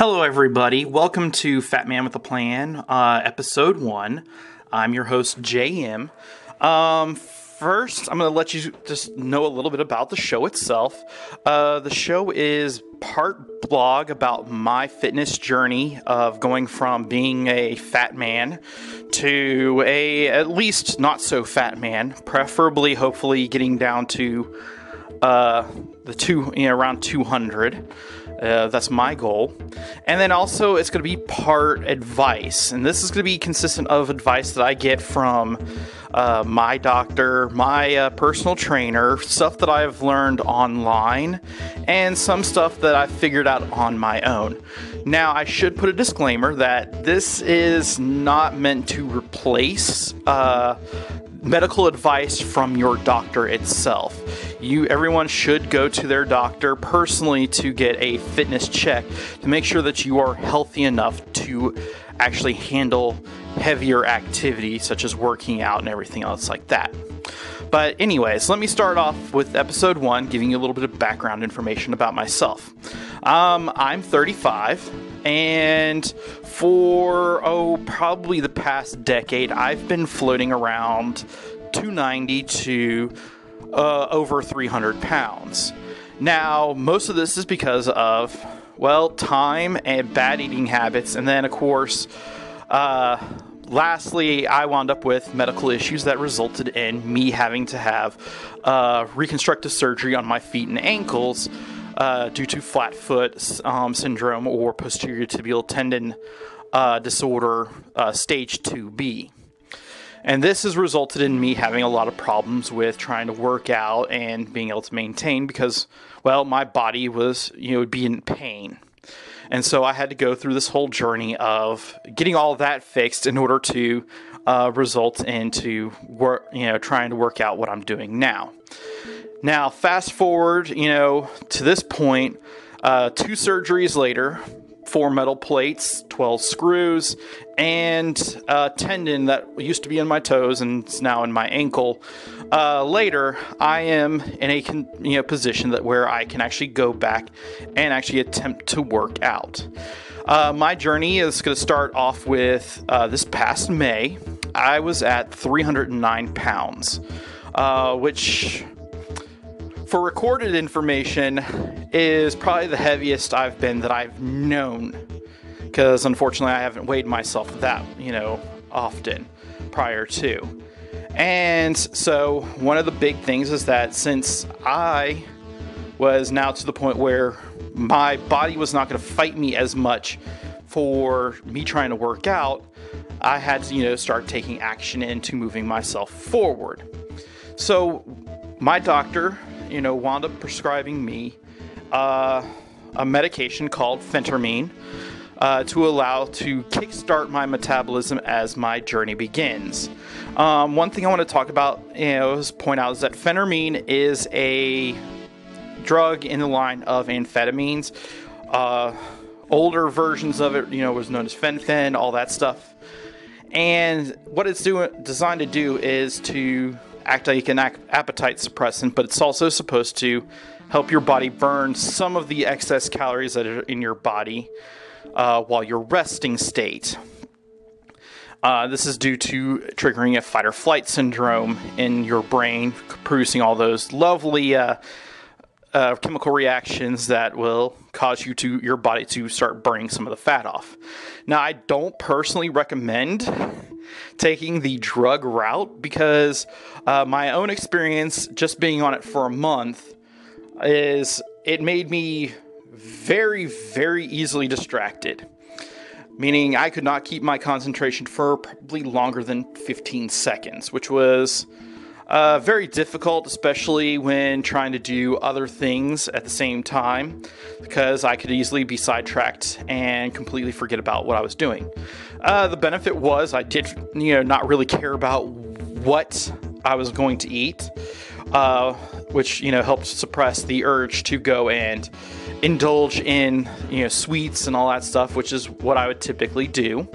Hello, everybody. Welcome to Fat Man with a Plan, uh, episode one. I'm your host, JM. Um, first, I'm going to let you just know a little bit about the show itself. Uh, the show is part blog about my fitness journey of going from being a fat man to a at least not so fat man, preferably, hopefully, getting down to uh, the two, you know, around 200. Uh, that's my goal. And then also, it's going to be part advice. And this is going to be consistent of advice that I get from uh, my doctor, my uh, personal trainer, stuff that I've learned online, and some stuff that I've figured out on my own. Now, I should put a disclaimer that this is not meant to replace uh, medical advice from your doctor itself. You everyone should go to their doctor personally to get a fitness check to make sure that you are healthy enough to actually handle heavier activity such as working out and everything else like that. But, anyways, let me start off with episode one, giving you a little bit of background information about myself. Um, I'm 35, and for, oh, probably the past decade, I've been floating around 290 to uh, over 300 pounds. Now, most of this is because of, well, time and bad eating habits, and then, of course, uh, lastly, I wound up with medical issues that resulted in me having to have uh, reconstructive surgery on my feet and ankles uh, due to flat foot um, syndrome or posterior tibial tendon uh, disorder, uh, stage 2B. And this has resulted in me having a lot of problems with trying to work out and being able to maintain because, well, my body was, you know, would be in pain. And so I had to go through this whole journey of getting all of that fixed in order to uh, result into work, you know, trying to work out what I'm doing now. Now, fast forward, you know, to this point, uh, two surgeries later, four metal plates, 12 screws, and a tendon that used to be in my toes and is now in my ankle. Uh, later, I am in a you know, position that where I can actually go back and actually attempt to work out. Uh, my journey is going to start off with uh, this past May. I was at 309 pounds, uh, which for recorded information is probably the heaviest I've been that I've known because unfortunately I haven't weighed myself that, you know, often prior to. And so one of the big things is that since I was now to the point where my body was not going to fight me as much for me trying to work out, I had to, you know, start taking action into moving myself forward. So my doctor you know, wound up prescribing me uh, a medication called phentermine uh, to allow to kickstart my metabolism as my journey begins. Um, one thing I want to talk about, you know, is point out is that phentermine is a drug in the line of amphetamines. Uh, older versions of it, you know, was known as fen-phen, all that stuff. And what it's doing, designed to do is to act like an appetite suppressant, but it's also supposed to help your body burn some of the excess calories that are in your body uh, while you're resting state. Uh, this is due to triggering a fight or flight syndrome in your brain, producing all those lovely uh, uh, chemical reactions that will cause you to your body to start burning some of the fat off. Now, I don't personally recommend taking the drug route because uh, my own experience just being on it for a month is it made me very, very easily distracted. Meaning, I could not keep my concentration for probably longer than 15 seconds, which was uh, very difficult, especially when trying to do other things at the same time, because I could easily be sidetracked and completely forget about what I was doing. Uh, the benefit was I did, you know, not really care about what I was going to eat, uh, which you know helped suppress the urge to go and indulge in you know sweets and all that stuff, which is what I would typically do.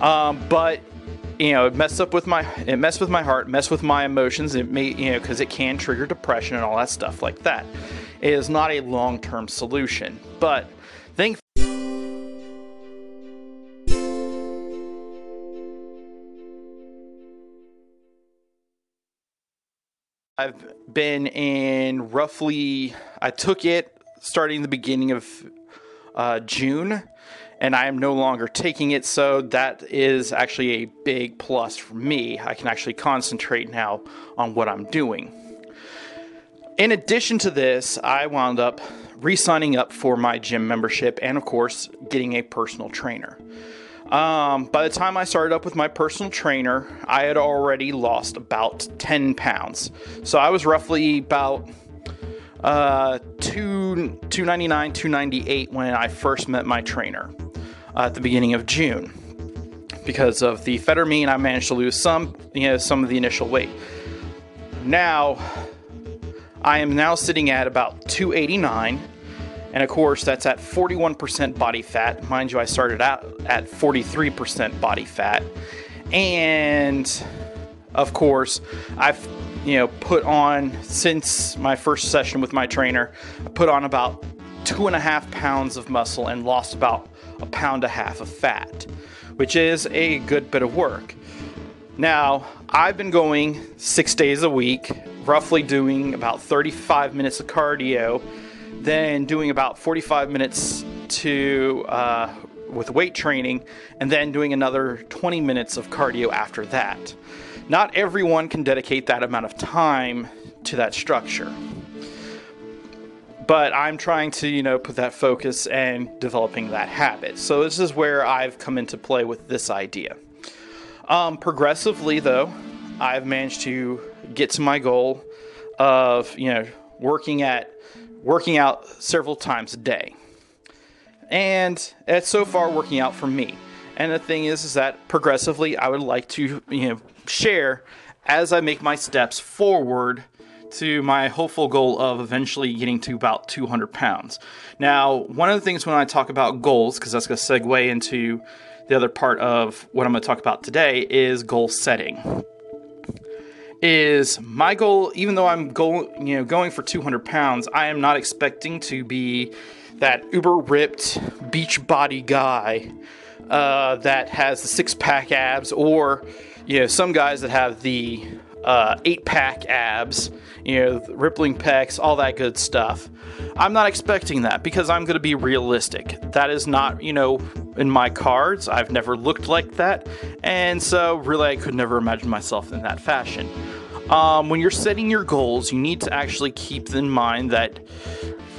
Um, but you know it messed up with my it messed with my heart messed with my emotions. It may you know because it can trigger depression and all that stuff like that. It is not a long-term solution but think I've been in roughly I took it starting the beginning of uh, June and I am no longer taking it. So that is actually a big plus for me. I can actually concentrate now on what I'm doing. In addition to this, I wound up re signing up for my gym membership and, of course, getting a personal trainer. Um, by the time I started up with my personal trainer, I had already lost about 10 pounds. So I was roughly about uh, two, 299, 298 when I first met my trainer at the beginning of June. Because of the phentermine, I managed to lose some, you know, some of the initial weight. Now, I am now sitting at about 289 and of course, that's at 41% body fat. Mind you, I started out at 43% body fat. And of course, I've you know put on since my first session with my trainer, I put on about two and a half pounds of muscle and lost about a pound and a half of fat, which is a good bit of work. Now, I've been going six days a week, roughly doing about 35 minutes of cardio then doing about 45 minutes to uh, with weight training, and then doing another 20 minutes of cardio after that. Not everyone can dedicate that amount of time to that structure. But I'm trying to, you know, put that focus and developing that habit. So this is where I've come into play with this idea. Um, progressively, though, I've managed to get to my goal of, you know, working at working out several times a day. And it's so far working out for me. And the thing is, is that progressively I would like to, you know, share as I make my steps forward to my hopeful goal of eventually getting to about 200 pounds. Now, one of the things when I talk about goals, because that's going to segue into the other part of what I'm going to talk about today, is goal setting is my goal even though i'm go, you know going for 200 pounds i am not expecting to be that uber ripped beach body guy uh, that has the six pack abs or you know some guys that have the uh, eight pack abs you know rippling pecs all that good stuff. I'm not expecting that because i'm going to be realistic. That is not you know in my cards. I've never looked like that. And so really i could never imagine myself in that fashion. Um, when you're setting your goals, you need to actually keep in mind that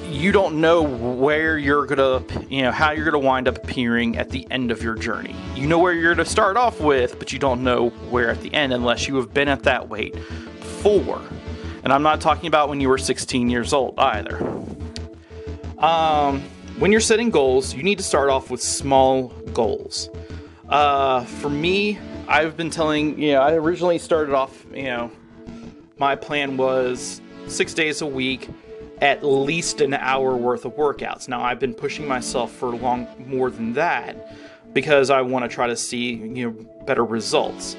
you don't know where you're gonna, you know, how you're gonna wind up appearing at the end of your journey. You know where you're gonna start off with, but you don't know where at the end unless you have been at that weight before. And I'm not talking about when you were 16 years old either. Um, when you're setting goals, you need to start off with small goals. Uh, for me, I've been telling, you know, I originally started off, you know, my plan was six days a week, at least an hour worth of workouts. Now I've been pushing myself for long more than that because I want to try to see you know better results.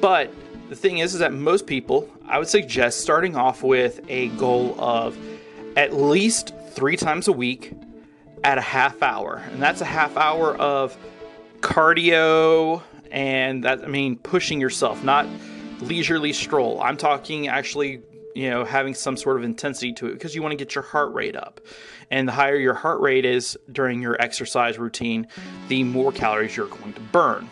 But the thing is, is that most people, I would suggest starting off with a goal of at least three times a week at a half hour, and that's a half hour of cardio, and that I mean pushing yourself, not leisurely stroll. I'm talking actually, you know, having some sort of intensity to it because you want to get your heart rate up. And the higher your heart rate is during your exercise routine, the more calories you're going to burn.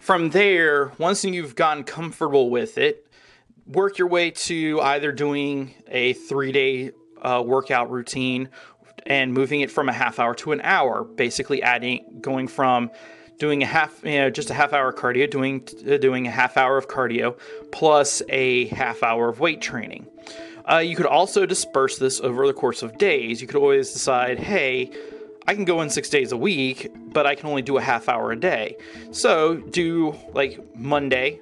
From there, once you've gotten comfortable with it, work your way to either doing a three day uh, workout routine and moving it from a half hour to an hour, basically adding, going from doing a half, you know, just a half hour cardio, doing uh, doing a half hour of cardio plus a half hour of weight training. Uh, you could also disperse this over the course of days. You could always decide, hey, I can go in six days a week, but I can only do a half hour a day. So do like Monday,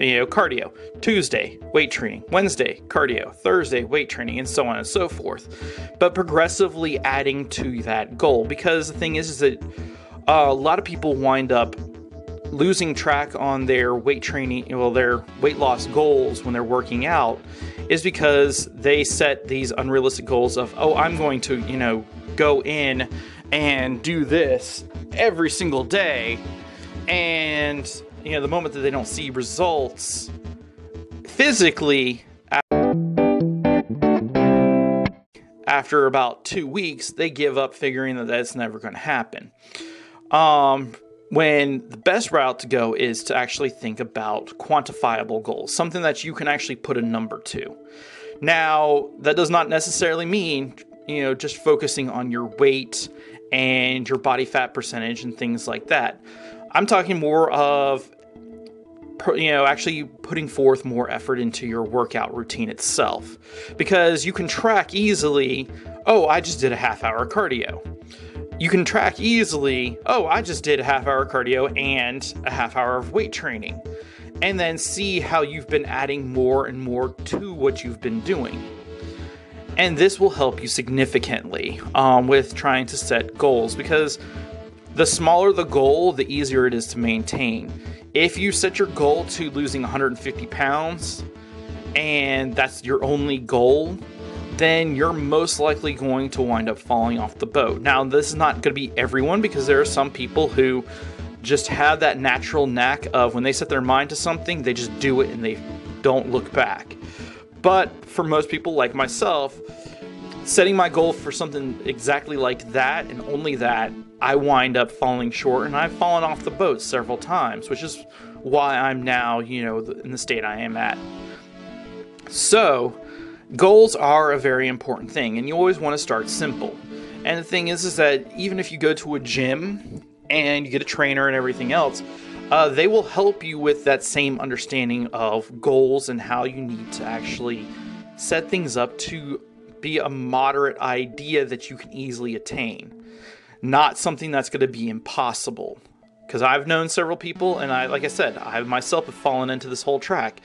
you know, cardio, Tuesday, weight training, Wednesday, cardio, Thursday, weight training, and so on and so forth. But progressively adding to that goal because the thing is, is that uh, a lot of people wind up losing track on their weight training, well, their weight loss goals when they're working out, is because they set these unrealistic goals of, oh, I'm going to, you know, go in and do this every single day. And, you know, the moment that they don't see results physically, after about two weeks, they give up figuring that that's never going to happen. Um, when the best route to go is to actually think about quantifiable goals, something that you can actually put a number to. Now, that does not necessarily mean, you know, just focusing on your weight and your body fat percentage and things like that. I'm talking more of you know actually putting forth more effort into your workout routine itself because you can track easily oh i just did a half hour cardio you can track easily oh i just did a half hour cardio and a half hour of weight training and then see how you've been adding more and more to what you've been doing and this will help you significantly um, with trying to set goals because the smaller the goal, the easier it is to maintain. If you set your goal to losing 150 pounds and that's your only goal, then you're most likely going to wind up falling off the boat. Now, this is not going to be everyone because there are some people who just have that natural knack of when they set their mind to something, they just do it and they don't look back. But for most people like myself, setting my goal for something exactly like that and only that, I wind up falling short and I've fallen off the boat several times, which is why I'm now, you know, in the state I am at. So, goals are a very important thing and you always want to start simple. And the thing is is that even if you go to a gym and you get a trainer and everything else, uh, they will help you with that same understanding of goals and how you need to actually set things up to be a moderate idea that you can easily attain, not something that's going to be impossible. Because I've known several people, and I, like I said, I myself have fallen into this whole track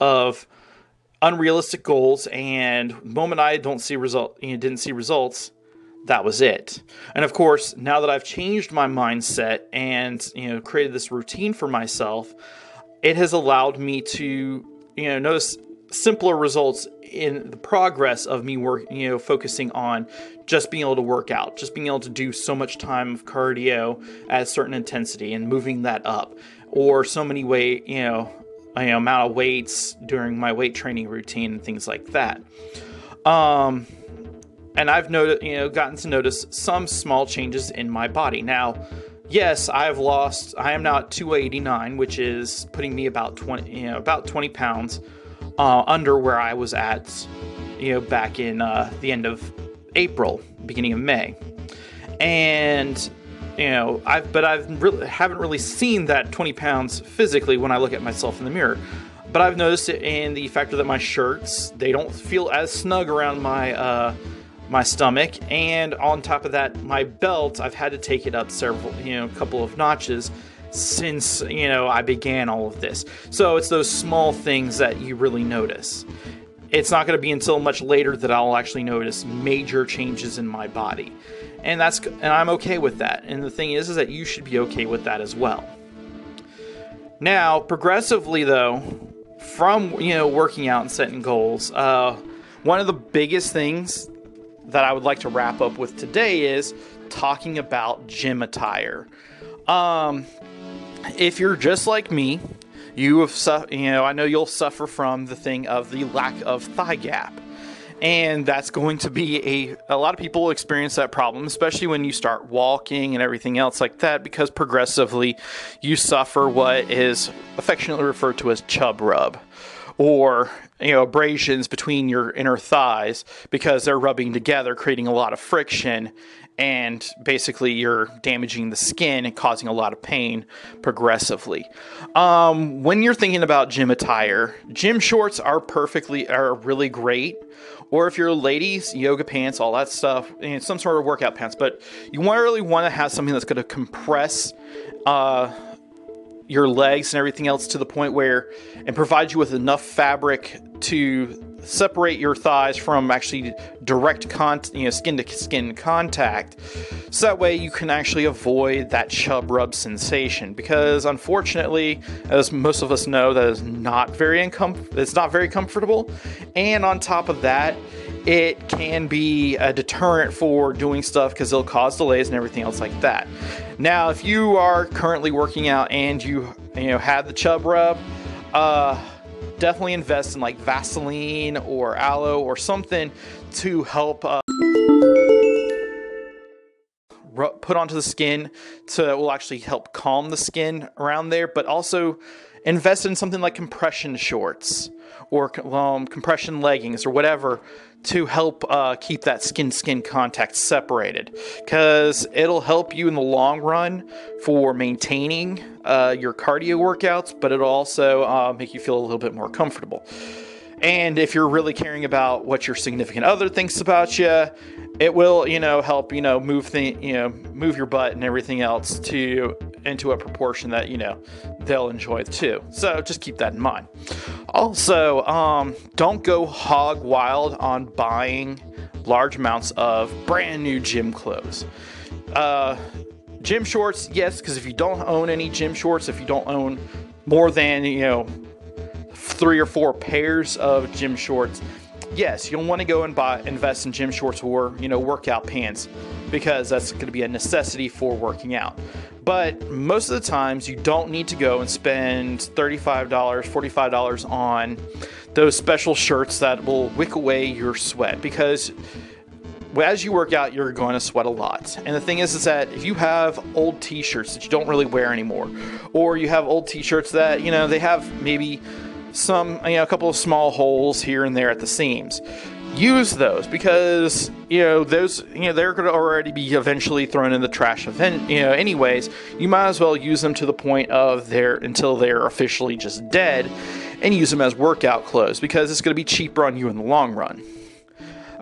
of unrealistic goals, and moment I don't see result, you know, didn't see results, that was it. And of course, now that I've changed my mindset and you know created this routine for myself, it has allowed me to you know notice simpler results in the progress of me work you know focusing on just being able to work out just being able to do so much time of cardio at a certain intensity and moving that up or so many way you know, you know amount of weights during my weight training routine and things like that um and I've noted, you know, gotten to notice some small changes in my body. Now, yes, I've lost. I am now at 289, which is putting me about 20, you know, about 20 pounds uh, under where I was at, you know, back in uh, the end of April, beginning of May, and you know, I've but I've really haven't really seen that 20 pounds physically when I look at myself in the mirror. But I've noticed it in the factor that my shirts they don't feel as snug around my uh, my stomach, and on top of that, my belt, I've had to take it up several, you know, a couple of notches since, you know, I began all of this. So it's those small things that you really notice. It's not going to be until much later that I'll actually notice major changes in my body. And that's and I'm okay with that. And the thing is is that you should be okay with that as well. Now, progressively though, from you know working out and setting goals, uh, one of the biggest things that I would like to wrap up with today is talking about gym attire. Um, if you're just like me, you have su- you know I know you'll suffer from the thing of the lack of thigh gap. And that's going to be a a lot of people experience that problem, especially when you start walking and everything else like that, because progressively you suffer what is affectionately referred to as chub rub or you know abrasions between your inner thighs because they're rubbing together creating a lot of friction and basically you're damaging the skin and causing a lot of pain progressively. Um, when you're thinking about gym attire gym shorts are perfectly are really great or if you're ladies yoga pants all that stuff some sort of workout pants. But you want really want to have something that's going to compress uh, your legs and everything else to the point where and provide you with enough fabric to separate your thighs from actually direct con- you know skin to skin contact so that way you can actually avoid that chub rub sensation because unfortunately as most of us know that is not very uncom- it's not very comfortable and on top of that it can be a deterrent for doing stuff because it'll cause delays and everything else like that. Now, if you are currently working out and you you know have the chub rub, uh, definitely invest in like Vaseline or aloe or something to help. Uh put onto the skin so that will actually help calm the skin around there, but also invest in something like compression shorts or um, compression leggings or whatever to help uh, keep that skin skin contact separated because it'll help you in the long run for maintaining uh, your cardio workouts, but it'll also uh, make you feel a little bit more comfortable. And if you're really caring about what your significant other thinks about you, it will, you know, help, you know, move the, you know, move your butt and everything else to into a proportion that, you know, they'll enjoy too. So just keep that in mind. Also, um, don't go hog wild on buying large amounts of brand new gym clothes. Uh, gym shorts, yes, because if you don't own any gym shorts, if you don't own more than, you know, three or four pairs of gym shorts, yes, you'll want to go and buy invest in gym shorts or you know workout pants because that's going to be a necessity for working out. But most of the times, you don't need to go and spend $35, $45 on those special shirts that will wick away your sweat because as you work out, you're going to sweat a lot. And the thing is, is that if you have old T-shirts that you don't really wear anymore, or you have old T-shirts that you know they have maybe some, you know, a couple of small holes here and there at the seams. Use those because you know those you know they're going to already be eventually thrown in the trash event you know anyways. You might as well use them to the point of their until they're officially just dead and use them as workout clothes because it's going to be cheaper on you in the long run.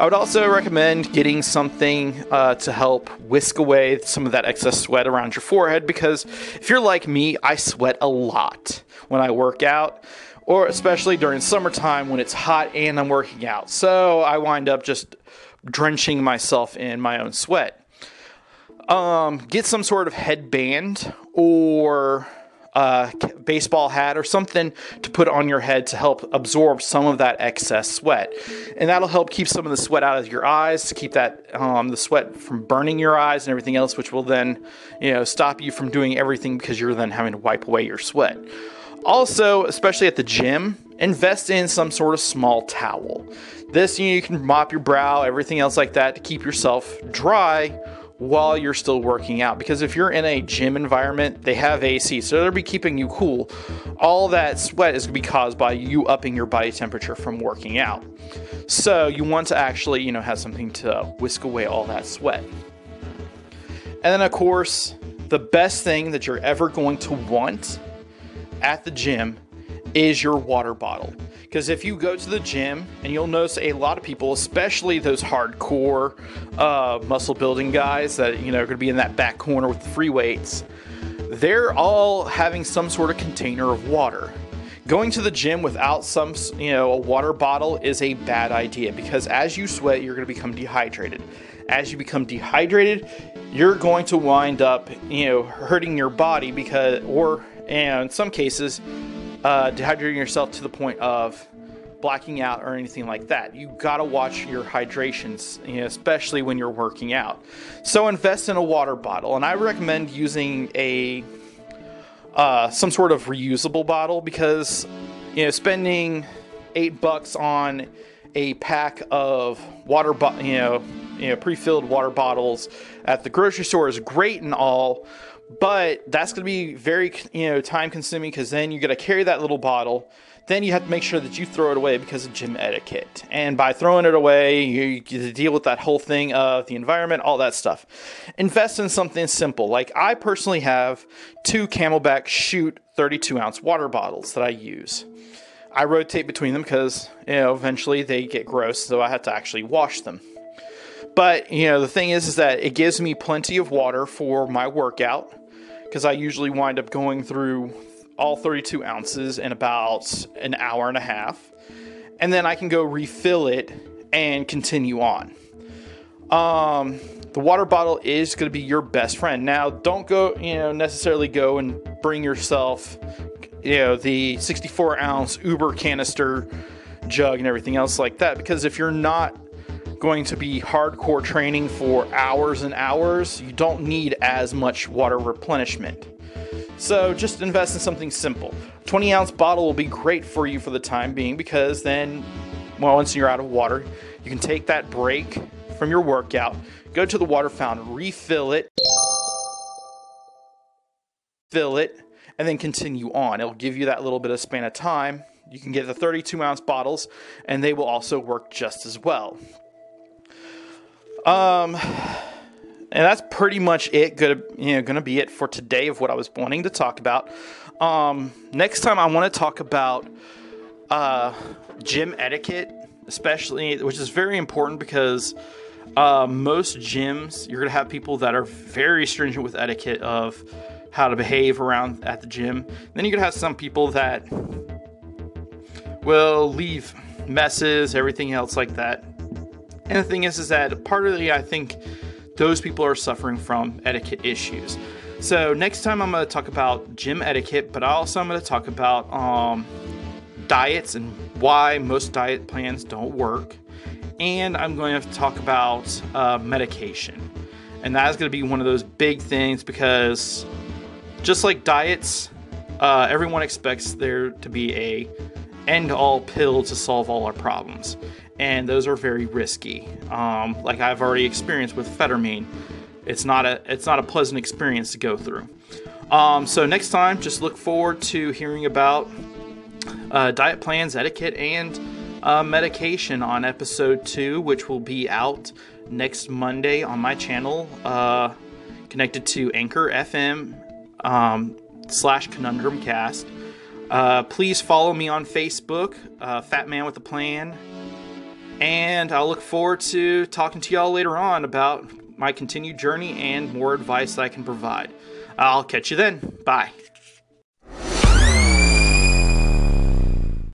I would also recommend getting something uh, to help whisk away some of that excess sweat around your forehead because if you're like me, I sweat a lot when I work out or especially during summertime when it's hot and I'm working out. So I wind up just drenching myself in my own sweat. Um, get some sort of headband or a baseball hat or something to put on your head to help absorb some of that excess sweat, and that'll help keep some of the sweat out of your eyes to keep that um, the sweat from burning your eyes and everything else, which will then you know stop you from doing everything because you're then having to wipe away your sweat. Also, especially at the gym, invest in some sort of small towel. This you, know, you can mop your brow, everything else like that to keep yourself dry while you're still working out. Because if you're in a gym environment, they have AC, so they'll be keeping you cool. All that sweat is going to be caused by you upping your body temperature from working out. So you want to actually, you know, have something to whisk away all that sweat. And then, of course, the best thing that you're ever going to want at the gym is your water bottle. Because if you go to the gym, and you'll notice a lot of people, especially those hardcore uh, muscle building guys that you know are going to be in that back corner with the free weights, they're all having some sort of container of water. Going to the gym without some, you know, a water bottle is a bad idea because as you sweat, you're going to become dehydrated. As you become dehydrated, you're going to wind up, you know, hurting your body because, or and in some cases, uh, dehydrating yourself to the point of blacking out or anything like that. You gotta watch your hydrations, you know, especially when you're working out. So invest in a water bottle, and I recommend using a uh, some sort of reusable bottle because you know spending eight bucks on a pack of water, bo- you know, you know, pre-filled water bottles at the grocery store is great and all but that's going to be very you know time consuming because then you got to carry that little bottle. Then you have to make sure that you throw it away because of gym etiquette. And by throwing it away you, deal with that whole thing of the environment all that stuff. Invest in something simple. Like i personally have two CamelBak Chute 32 ounce water bottles that i use. I rotate between them because you know eventually they get gross so i have to actually wash them. But you know the thing is is that it gives me plenty of water for my workout because I usually wind up going through all 32 ounces in about an hour and a half. And then I can go refill it and continue on. Um, the water bottle is going to be your best friend. Now, don't go, you know, necessarily go and bring yourself, you know, the 64 ounce Uber canister jug and everything else like that because if you're not going to be hardcore training for hours and hours, you don't need as much water replenishment. So just invest in something simple. 20 ounce bottle will be great for you for the time being because then, well, once you're out of water, you can take that break from your workout, go to the water fountain, refill it, fill it, and then continue on. It'll give you that little bit of span of time. You can get the 32 ounce bottles, and they will also work just as well. Um, and that's pretty much it. Gonna you know gonna be it for today of what I was wanting to talk about. Um, next time I want to talk about uh, gym etiquette, especially which is very important because uh, most gyms you're gonna have people that are very stringent with etiquette of how to behave around at the gym. Then you're gonna have some people that will leave messes, everything else like that. And the thing is, is that partly I think those people are suffering from etiquette issues. So next time I'm going to talk about gym etiquette, but also I'm going to talk about um, diets and why most diet plans don't work. And I'm going to talk about uh, medication. And that is going to be one of those big things because just like diets, uh, everyone expects there to be a end all pill to solve all our problems. And those are very risky. Um, like I've already experienced with Phentermine, it's not a it's not a pleasant experience to go through. Um, so next time, just look forward to hearing about uh, diet plans, etiquette, and uh, medication on episode two, which will be out next Monday on my channel, uh, connected to Anchor FM um, slash Conundrum Cast. Uh, please follow me on Facebook, uh, Fat Man with a Plan. And I'll look forward to talking to y'all later on about my continued journey and more advice that I can provide. I'll catch you then. Bye.